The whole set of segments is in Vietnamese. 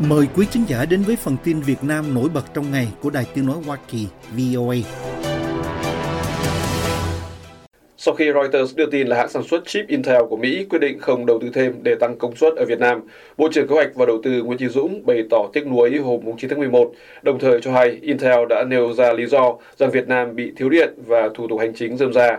Mời quý khán giả đến với phần tin Việt Nam nổi bật trong ngày của Đài Tiếng Nói Hoa Kỳ VOA. Sau khi Reuters đưa tin là hãng sản xuất chip Intel của Mỹ quyết định không đầu tư thêm để tăng công suất ở Việt Nam, Bộ trưởng Kế hoạch và Đầu tư Nguyễn Chí Dũng bày tỏ tiếc nuối hôm 9 tháng 11, đồng thời cho hay Intel đã nêu ra lý do rằng Việt Nam bị thiếu điện và thủ tục hành chính rườm rà.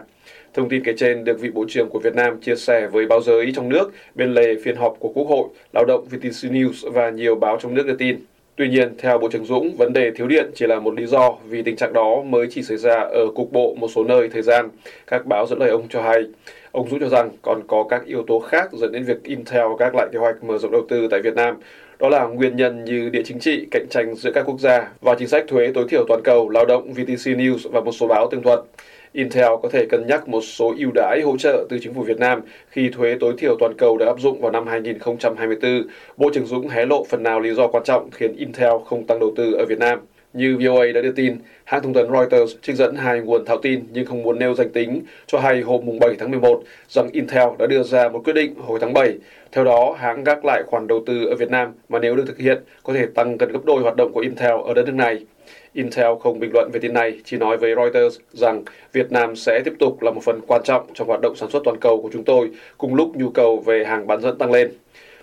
Thông tin kể trên được vị Bộ trưởng của Việt Nam chia sẻ với báo giới trong nước bên lề phiên họp của Quốc hội, Lao động VTC News và nhiều báo trong nước đưa tin. Tuy nhiên, theo Bộ trưởng Dũng, vấn đề thiếu điện chỉ là một lý do vì tình trạng đó mới chỉ xảy ra ở cục bộ một số nơi thời gian. Các báo dẫn lời ông cho hay. Ông Dũng cho rằng còn có các yếu tố khác dẫn đến việc Intel gác lại kế hoạch mở rộng đầu tư tại Việt Nam. Đó là nguyên nhân như địa chính trị, cạnh tranh giữa các quốc gia và chính sách thuế tối thiểu toàn cầu, lao động, VTC News và một số báo tương thuận. Intel có thể cân nhắc một số ưu đãi hỗ trợ từ chính phủ Việt Nam khi thuế tối thiểu toàn cầu được áp dụng vào năm 2024. Bộ trưởng Dũng hé lộ phần nào lý do quan trọng khiến Intel không tăng đầu tư ở Việt Nam. Như VOA đã đưa tin, hãng thông tấn Reuters trích dẫn hai nguồn thạo tin nhưng không muốn nêu danh tính cho hay hôm 7 tháng 11 rằng Intel đã đưa ra một quyết định hồi tháng 7. Theo đó, hãng gác lại khoản đầu tư ở Việt Nam mà nếu được thực hiện có thể tăng gần gấp đôi hoạt động của Intel ở đất nước này. Intel không bình luận về tin này, chỉ nói với Reuters rằng Việt Nam sẽ tiếp tục là một phần quan trọng trong hoạt động sản xuất toàn cầu của chúng tôi, cùng lúc nhu cầu về hàng bán dẫn tăng lên.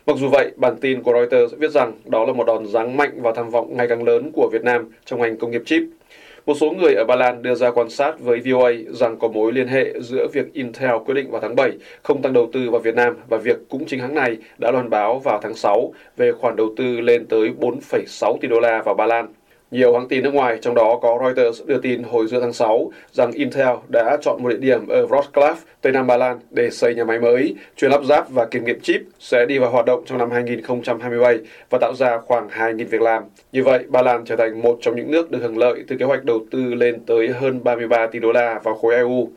Mặc dù vậy, bản tin của Reuters viết rằng đó là một đòn giáng mạnh vào tham vọng ngày càng lớn của Việt Nam trong ngành công nghiệp chip. Một số người ở Ba Lan đưa ra quan sát với VOA rằng có mối liên hệ giữa việc Intel quyết định vào tháng 7 không tăng đầu tư vào Việt Nam và việc cũng chính hãng này đã loan báo vào tháng 6 về khoản đầu tư lên tới 4,6 tỷ đô la vào Ba Lan. Nhiều hãng tin nước ngoài, trong đó có Reuters đưa tin hồi giữa tháng 6 rằng Intel đã chọn một địa điểm ở Wrocław, Tây Nam Ba Lan để xây nhà máy mới, chuyên lắp ráp và kiểm nghiệm chip sẽ đi vào hoạt động trong năm 2027 và tạo ra khoảng 2.000 việc làm. Như vậy, Ba Lan trở thành một trong những nước được hưởng lợi từ kế hoạch đầu tư lên tới hơn 33 tỷ đô la vào khối EU.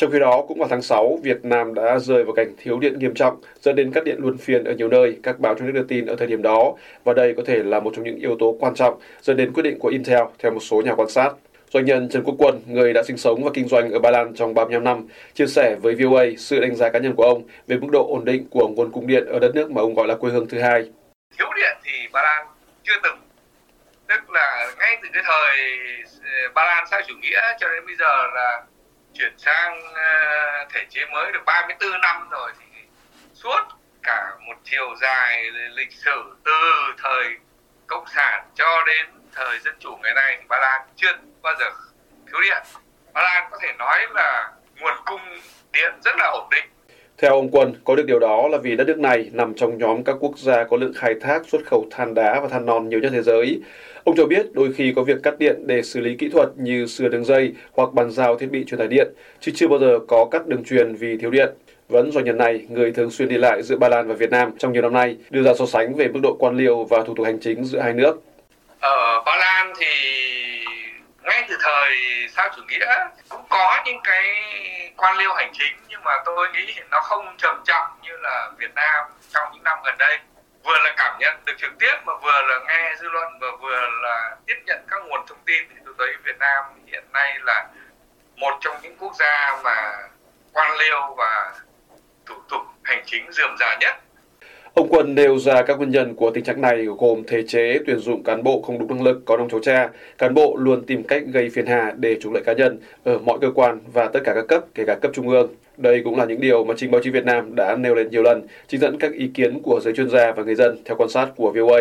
Trong khi đó, cũng vào tháng 6, Việt Nam đã rơi vào cảnh thiếu điện nghiêm trọng, dẫn đến cắt điện luân phiên ở nhiều nơi, các báo trong nước đưa tin ở thời điểm đó, và đây có thể là một trong những yếu tố quan trọng dẫn đến quyết định của Intel theo một số nhà quan sát. Doanh nhân Trần Quốc Quân, người đã sinh sống và kinh doanh ở Ba Lan trong 35 năm, chia sẻ với VOA sự đánh giá cá nhân của ông về mức độ ổn định của nguồn cung điện ở đất nước mà ông gọi là quê hương thứ hai. Thiếu điện thì Ba Lan chưa từng tức là ngay từ cái thời ờ, Ba Lan xã chủ nghĩa cho đến bây giờ là chuyển sang ờ, thể chế mới được 34 năm rồi thì suốt cả một chiều dài lịch sử từ thời cộng sản cho đến thời dân chủ ngày nay thì Ba Lan chưa bao giờ thiếu điện. Ba Lan có thể nói là nguồn cung điện rất là ổn định. Theo ông Quân, có được điều đó là vì đất nước này nằm trong nhóm các quốc gia có lượng khai thác xuất khẩu than đá và than non nhiều nhất thế giới. Ông cho biết đôi khi có việc cắt điện để xử lý kỹ thuật như sửa đường dây hoặc bàn giao thiết bị truyền tải điện, chứ chưa bao giờ có cắt đường truyền vì thiếu điện. Vẫn doanh nhân này, người thường xuyên đi lại giữa Ba Lan và Việt Nam trong nhiều năm nay, đưa ra so sánh về mức độ quan liêu và thủ tục hành chính giữa hai nước. Ở Ba Lan thì ngay từ thời sao chủ nghĩa, cũng có những cái quan liêu hành chính, nhưng mà tôi nghĩ nó không trầm trọng như là Việt Nam trong những năm gần đây. Vừa là cảm nhận được trực tiếp, mà vừa là nghe dư luận và vừa là tiếp nhận các nguồn thông tin thì tôi thấy Việt Nam hiện nay là một trong những quốc gia mà quan liêu và thủ tục hành chính dườm già nhất. Ông Quân nêu ra các nguyên nhân của tình trạng này gồm thể chế tuyển dụng cán bộ không đúng năng lực có đồng cháu cha, cán bộ luôn tìm cách gây phiền hà để trục lợi cá nhân ở mọi cơ quan và tất cả các cấp, kể cả cấp trung ương. Đây cũng là những điều mà Trình báo chí Việt Nam đã nêu lên nhiều lần, trích dẫn các ý kiến của giới chuyên gia và người dân theo quan sát của VOA.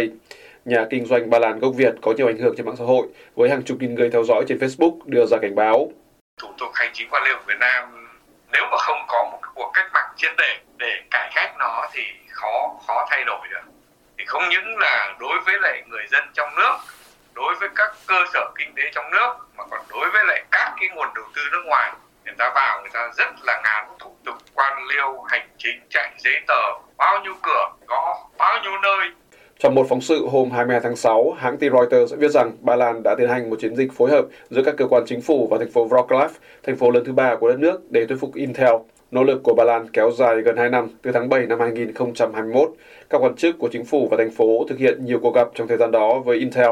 Nhà kinh doanh Ba Lan gốc Việt có nhiều ảnh hưởng trên mạng xã hội với hàng chục nghìn người theo dõi trên Facebook đưa ra cảnh báo. Thủ tục hành chính quan liêu của Việt Nam nếu mà không có một cuộc cách mạng triệt để để cải cách nó thì khó khó thay đổi được. Thì không những là đối với lại người dân trong nước, đối với các cơ sở kinh tế trong nước, mà còn đối với lại các cái nguồn đầu tư nước ngoài. Người ta vào người ta rất là ngán thủ tục, quan liêu, hành chính, chạy giấy tờ, bao nhiêu cửa có bao nhiêu nơi trong một phóng sự hôm 22 tháng 6, hãng tin Reuters viết rằng Ba Lan đã tiến hành một chiến dịch phối hợp giữa các cơ quan chính phủ và thành phố Wrocław, thành phố lớn thứ ba của đất nước, để thuyết phục Intel. Nỗ lực của Ba Lan kéo dài gần 2 năm, từ tháng 7 năm 2021. Các quan chức của chính phủ và thành phố thực hiện nhiều cuộc gặp trong thời gian đó với Intel.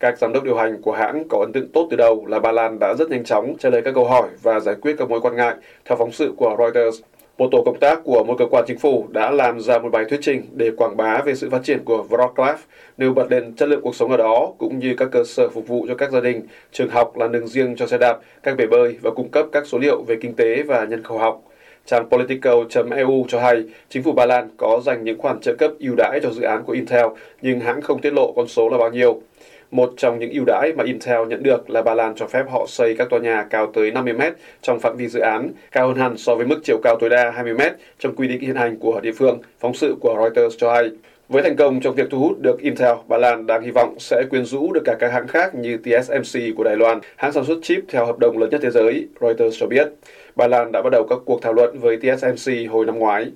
Các giám đốc điều hành của hãng có ấn tượng tốt từ đầu là Ba Lan đã rất nhanh chóng trả lời các câu hỏi và giải quyết các mối quan ngại, theo phóng sự của Reuters. Một tổ công tác của một cơ quan chính phủ đã làm ra một bài thuyết trình để quảng bá về sự phát triển của Wroclaw, nêu bật lên chất lượng cuộc sống ở đó cũng như các cơ sở phục vụ cho các gia đình, trường học là đường riêng cho xe đạp, các bể bơi và cung cấp các số liệu về kinh tế và nhân khẩu học. Trang Politico.eu cho hay chính phủ Ba Lan có dành những khoản trợ cấp ưu đãi cho dự án của Intel, nhưng hãng không tiết lộ con số là bao nhiêu. Một trong những ưu đãi mà Intel nhận được là Ba Lan cho phép họ xây các tòa nhà cao tới 50 mét trong phạm vi dự án, cao hơn hẳn so với mức chiều cao tối đa 20 mét trong quy định hiện hành của địa phương, phóng sự của Reuters cho hay. Với thành công trong việc thu hút được Intel, Ba Lan đang hy vọng sẽ quyến rũ được cả các hãng khác như TSMC của Đài Loan, hãng sản xuất chip theo hợp đồng lớn nhất thế giới, Reuters cho biết. Ba Lan đã bắt đầu các cuộc thảo luận với TSMC hồi năm ngoái.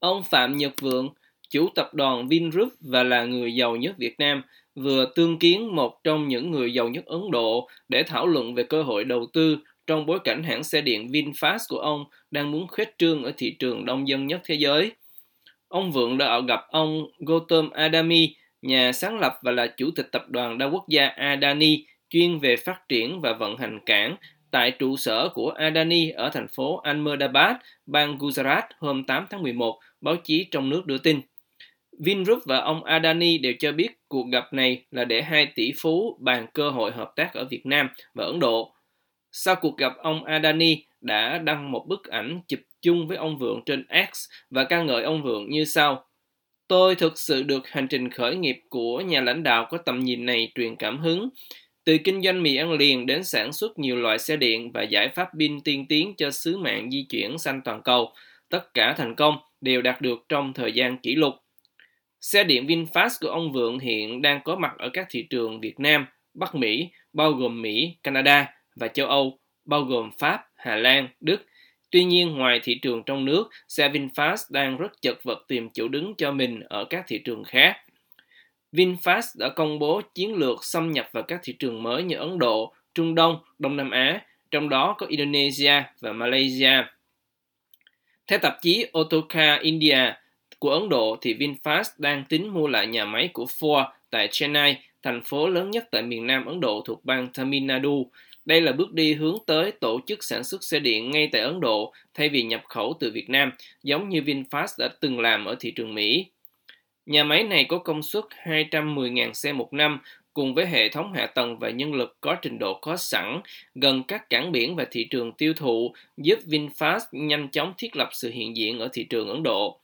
Ông Phạm Nhật Vượng, chủ tập đoàn Vingroup và là người giàu nhất Việt Nam, vừa tương kiến một trong những người giàu nhất Ấn Độ để thảo luận về cơ hội đầu tư trong bối cảnh hãng xe điện VinFast của ông đang muốn khuếch trương ở thị trường đông dân nhất thế giới. Ông Vượng đã gặp ông Gautam adami nhà sáng lập và là chủ tịch tập đoàn đa quốc gia Adani, chuyên về phát triển và vận hành cảng tại trụ sở của Adani ở thành phố Ahmedabad, bang Gujarat hôm 8 tháng 11, báo chí trong nước đưa tin. Vingroup và ông Adani đều cho biết cuộc gặp này là để hai tỷ phú bàn cơ hội hợp tác ở Việt Nam và Ấn Độ. Sau cuộc gặp, ông Adani đã đăng một bức ảnh chụp chung với ông Vượng trên X và ca ngợi ông Vượng như sau. Tôi thực sự được hành trình khởi nghiệp của nhà lãnh đạo có tầm nhìn này truyền cảm hứng. Từ kinh doanh mì ăn liền đến sản xuất nhiều loại xe điện và giải pháp pin tiên tiến cho sứ mạng di chuyển xanh toàn cầu, tất cả thành công đều đạt được trong thời gian kỷ lục. Xe điện VinFast của ông Vượng hiện đang có mặt ở các thị trường Việt Nam, Bắc Mỹ, bao gồm Mỹ, Canada và châu Âu, bao gồm Pháp, Hà Lan, Đức. Tuy nhiên, ngoài thị trường trong nước, xe VinFast đang rất chật vật tìm chỗ đứng cho mình ở các thị trường khác. VinFast đã công bố chiến lược xâm nhập vào các thị trường mới như Ấn Độ, Trung Đông, Đông Nam Á, trong đó có Indonesia và Malaysia. Theo tạp chí Autocar India của Ấn Độ, thì VinFast đang tính mua lại nhà máy của Ford tại Chennai, thành phố lớn nhất tại miền Nam Ấn Độ thuộc bang Tamil Nadu. Đây là bước đi hướng tới tổ chức sản xuất xe điện ngay tại Ấn Độ thay vì nhập khẩu từ Việt Nam, giống như VinFast đã từng làm ở thị trường Mỹ. Nhà máy này có công suất 210.000 xe một năm, cùng với hệ thống hạ tầng và nhân lực có trình độ có sẵn gần các cảng biển và thị trường tiêu thụ, giúp VinFast nhanh chóng thiết lập sự hiện diện ở thị trường Ấn Độ.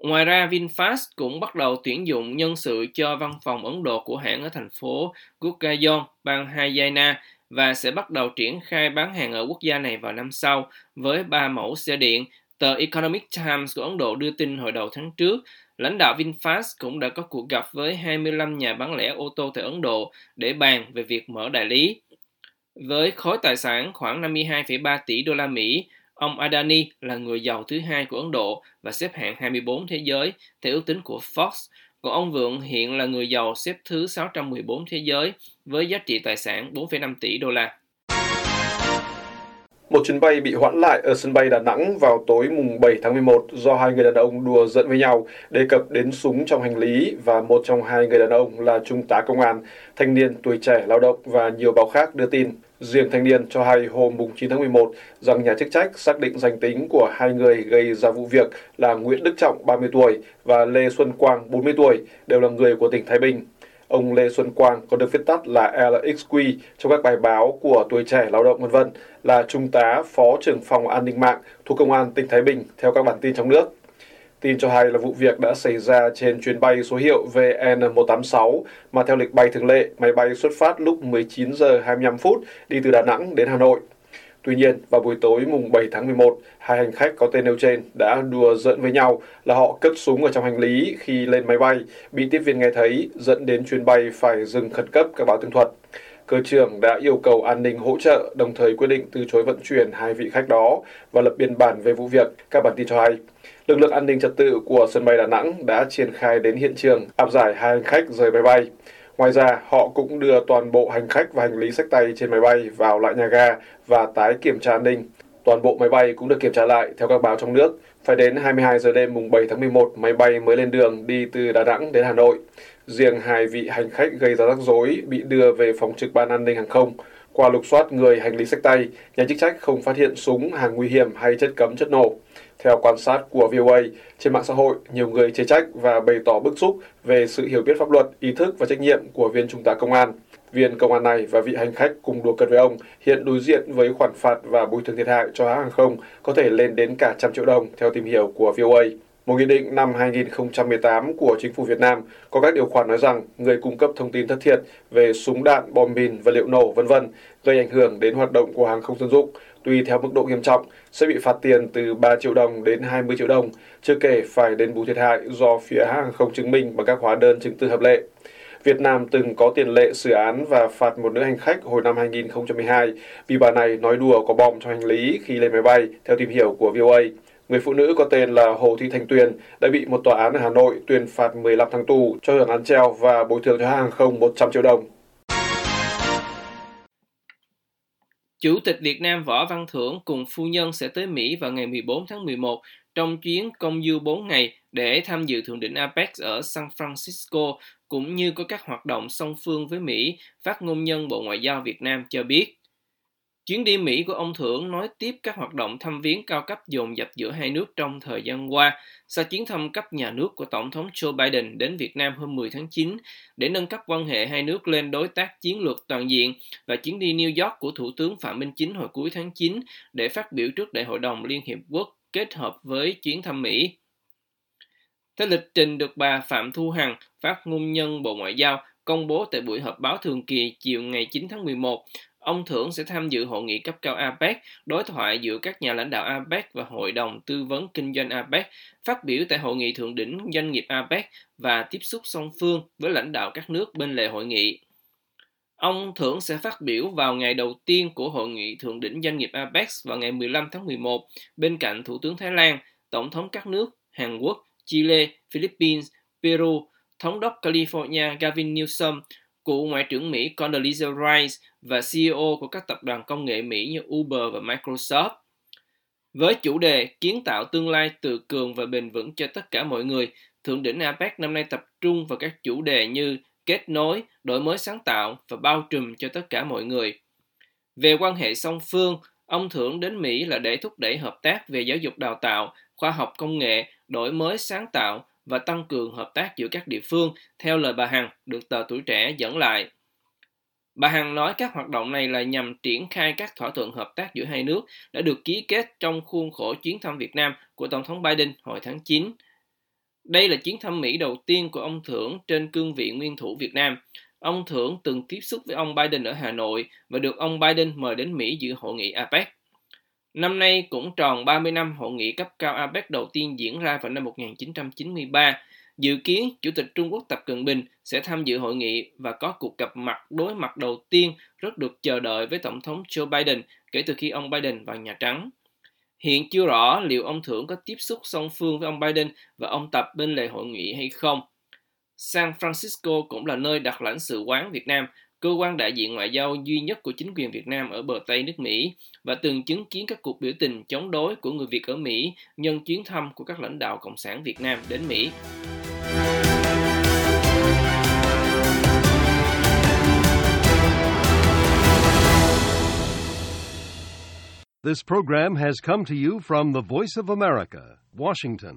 Ngoài ra, VinFast cũng bắt đầu tuyển dụng nhân sự cho văn phòng Ấn Độ của hãng ở thành phố Gurgaon, bang Haryana và sẽ bắt đầu triển khai bán hàng ở quốc gia này vào năm sau với ba mẫu xe điện. Tờ Economic Times của Ấn Độ đưa tin hồi đầu tháng trước Lãnh đạo VinFast cũng đã có cuộc gặp với 25 nhà bán lẻ ô tô tại Ấn Độ để bàn về việc mở đại lý. Với khối tài sản khoảng 52,3 tỷ đô la Mỹ, ông Adani là người giàu thứ hai của Ấn Độ và xếp hạng 24 thế giới theo ước tính của Fox. Còn ông Vượng hiện là người giàu xếp thứ 614 thế giới với giá trị tài sản 4,5 tỷ đô la. Một chuyến bay bị hoãn lại ở sân bay Đà Nẵng vào tối mùng 7 tháng 11 do hai người đàn ông đùa giận với nhau, đề cập đến súng trong hành lý và một trong hai người đàn ông là trung tá công an, thanh niên tuổi trẻ lao động và nhiều báo khác đưa tin. Riêng thanh niên cho hay hôm mùng 9 tháng 11 rằng nhà chức trách xác định danh tính của hai người gây ra vụ việc là Nguyễn Đức Trọng 30 tuổi và Lê Xuân Quang 40 tuổi, đều là người của tỉnh Thái Bình. Ông Lê Xuân Quang có được viết tắt là LXQ trong các bài báo của tuổi trẻ lao động vân vân là trung tá phó trưởng phòng an ninh mạng thuộc công an tỉnh Thái Bình theo các bản tin trong nước. Tin cho hay là vụ việc đã xảy ra trên chuyến bay số hiệu VN186 mà theo lịch bay thường lệ, máy bay xuất phát lúc 19 giờ 25 phút đi từ Đà Nẵng đến Hà Nội. Tuy nhiên, vào buổi tối mùng 7 tháng 11, hai hành khách có tên nêu trên đã đùa giỡn với nhau là họ cất súng ở trong hành lý khi lên máy bay, bị tiếp viên nghe thấy, dẫn đến chuyến bay phải dừng khẩn cấp các báo tường thuật. Cơ trưởng đã yêu cầu an ninh hỗ trợ, đồng thời quyết định từ chối vận chuyển hai vị khách đó và lập biên bản về vụ việc, các bản tin cho hay. Lực lượng an ninh trật tự của sân bay Đà Nẵng đã triển khai đến hiện trường, áp giải hai hành khách rời máy bay. Ngoài ra, họ cũng đưa toàn bộ hành khách và hành lý sách tay trên máy bay vào lại nhà ga và tái kiểm tra an ninh. Toàn bộ máy bay cũng được kiểm tra lại theo các báo trong nước. Phải đến 22 giờ đêm mùng 7 tháng 11, máy bay mới lên đường đi từ Đà Nẵng đến Hà Nội. Riêng hai vị hành khách gây ra rắc rối bị đưa về phòng trực ban an ninh hàng không. Qua lục soát người hành lý sách tay, nhà chức trách không phát hiện súng, hàng nguy hiểm hay chất cấm chất nổ. Theo quan sát của VOA, trên mạng xã hội, nhiều người chê trách và bày tỏ bức xúc về sự hiểu biết pháp luật, ý thức và trách nhiệm của viên trung tá công an. Viên công an này và vị hành khách cùng đùa cợt với ông hiện đối diện với khoản phạt và bồi thường thiệt hại cho hãng hàng không có thể lên đến cả trăm triệu đồng theo tìm hiểu của VOA. Một nghị định năm 2018 của chính phủ Việt Nam có các điều khoản nói rằng người cung cấp thông tin thất thiệt về súng đạn, bom mìn, vật liệu nổ, vân vân gây ảnh hưởng đến hoạt động của hàng không dân dụng, tùy theo mức độ nghiêm trọng sẽ bị phạt tiền từ 3 triệu đồng đến 20 triệu đồng, chưa kể phải đền bù thiệt hại do phía hàng không chứng minh bằng các hóa đơn chứng từ hợp lệ. Việt Nam từng có tiền lệ xử án và phạt một nữ hành khách hồi năm 2012 vì bà này nói đùa có bom cho hành lý khi lên máy bay, theo tìm hiểu của VOA. Người phụ nữ có tên là Hồ Thị Thanh Tuyền đã bị một tòa án ở Hà Nội tuyên phạt 15 tháng tù cho hưởng án treo và bồi thường cho hàng không 100 triệu đồng. Chủ tịch Việt Nam Võ Văn Thưởng cùng phu nhân sẽ tới Mỹ vào ngày 14 tháng 11 trong chuyến công du 4 ngày để tham dự thượng đỉnh APEC ở San Francisco cũng như có các hoạt động song phương với Mỹ, phát ngôn nhân Bộ Ngoại giao Việt Nam cho biết. Chuyến đi Mỹ của ông Thưởng nói tiếp các hoạt động thăm viếng cao cấp dồn dập giữa hai nước trong thời gian qua sau chuyến thăm cấp nhà nước của Tổng thống Joe Biden đến Việt Nam hôm 10 tháng 9 để nâng cấp quan hệ hai nước lên đối tác chiến lược toàn diện và chuyến đi New York của Thủ tướng Phạm Minh Chính hồi cuối tháng 9 để phát biểu trước Đại hội đồng Liên Hiệp Quốc kết hợp với chuyến thăm Mỹ. Theo lịch trình được bà Phạm Thu Hằng, phát ngôn nhân Bộ Ngoại giao, công bố tại buổi họp báo thường kỳ chiều ngày 9 tháng 11, ông Thưởng sẽ tham dự hội nghị cấp cao APEC, đối thoại giữa các nhà lãnh đạo APEC và Hội đồng Tư vấn Kinh doanh APEC, phát biểu tại hội nghị thượng đỉnh doanh nghiệp APEC và tiếp xúc song phương với lãnh đạo các nước bên lề hội nghị. Ông Thưởng sẽ phát biểu vào ngày đầu tiên của hội nghị thượng đỉnh doanh nghiệp APEC vào ngày 15 tháng 11 bên cạnh Thủ tướng Thái Lan, Tổng thống các nước Hàn Quốc, Chile, Philippines, Peru, Thống đốc California Gavin Newsom, cựu Ngoại trưởng Mỹ Condoleezza Rice và CEO của các tập đoàn công nghệ Mỹ như Uber và Microsoft. Với chủ đề kiến tạo tương lai tự cường và bền vững cho tất cả mọi người, Thượng đỉnh APEC năm nay tập trung vào các chủ đề như kết nối, đổi mới sáng tạo và bao trùm cho tất cả mọi người. Về quan hệ song phương, ông Thưởng đến Mỹ là để thúc đẩy hợp tác về giáo dục đào tạo, khoa học công nghệ, đổi mới sáng tạo và tăng cường hợp tác giữa các địa phương, theo lời bà Hằng được tờ Tuổi Trẻ dẫn lại. Bà Hằng nói các hoạt động này là nhằm triển khai các thỏa thuận hợp tác giữa hai nước đã được ký kết trong khuôn khổ chuyến thăm Việt Nam của Tổng thống Biden hồi tháng 9. Đây là chuyến thăm Mỹ đầu tiên của ông Thưởng trên cương vị nguyên thủ Việt Nam. Ông Thưởng từng tiếp xúc với ông Biden ở Hà Nội và được ông Biden mời đến Mỹ dự hội nghị APEC. Năm nay cũng tròn 30 năm hội nghị cấp cao APEC đầu tiên diễn ra vào năm 1993. Dự kiến Chủ tịch Trung Quốc Tập Cận Bình sẽ tham dự hội nghị và có cuộc gặp mặt đối mặt đầu tiên rất được chờ đợi với Tổng thống Joe Biden kể từ khi ông Biden vào Nhà Trắng. Hiện chưa rõ liệu ông Thưởng có tiếp xúc song phương với ông Biden và ông Tập bên lề hội nghị hay không. San Francisco cũng là nơi đặt lãnh sự quán Việt Nam cơ quan đại diện ngoại giao duy nhất của chính quyền Việt Nam ở bờ Tây nước Mỹ và từng chứng kiến các cuộc biểu tình chống đối của người Việt ở Mỹ nhân chuyến thăm của các lãnh đạo Cộng sản Việt Nam đến Mỹ. This program has come to you from the Voice of America, Washington.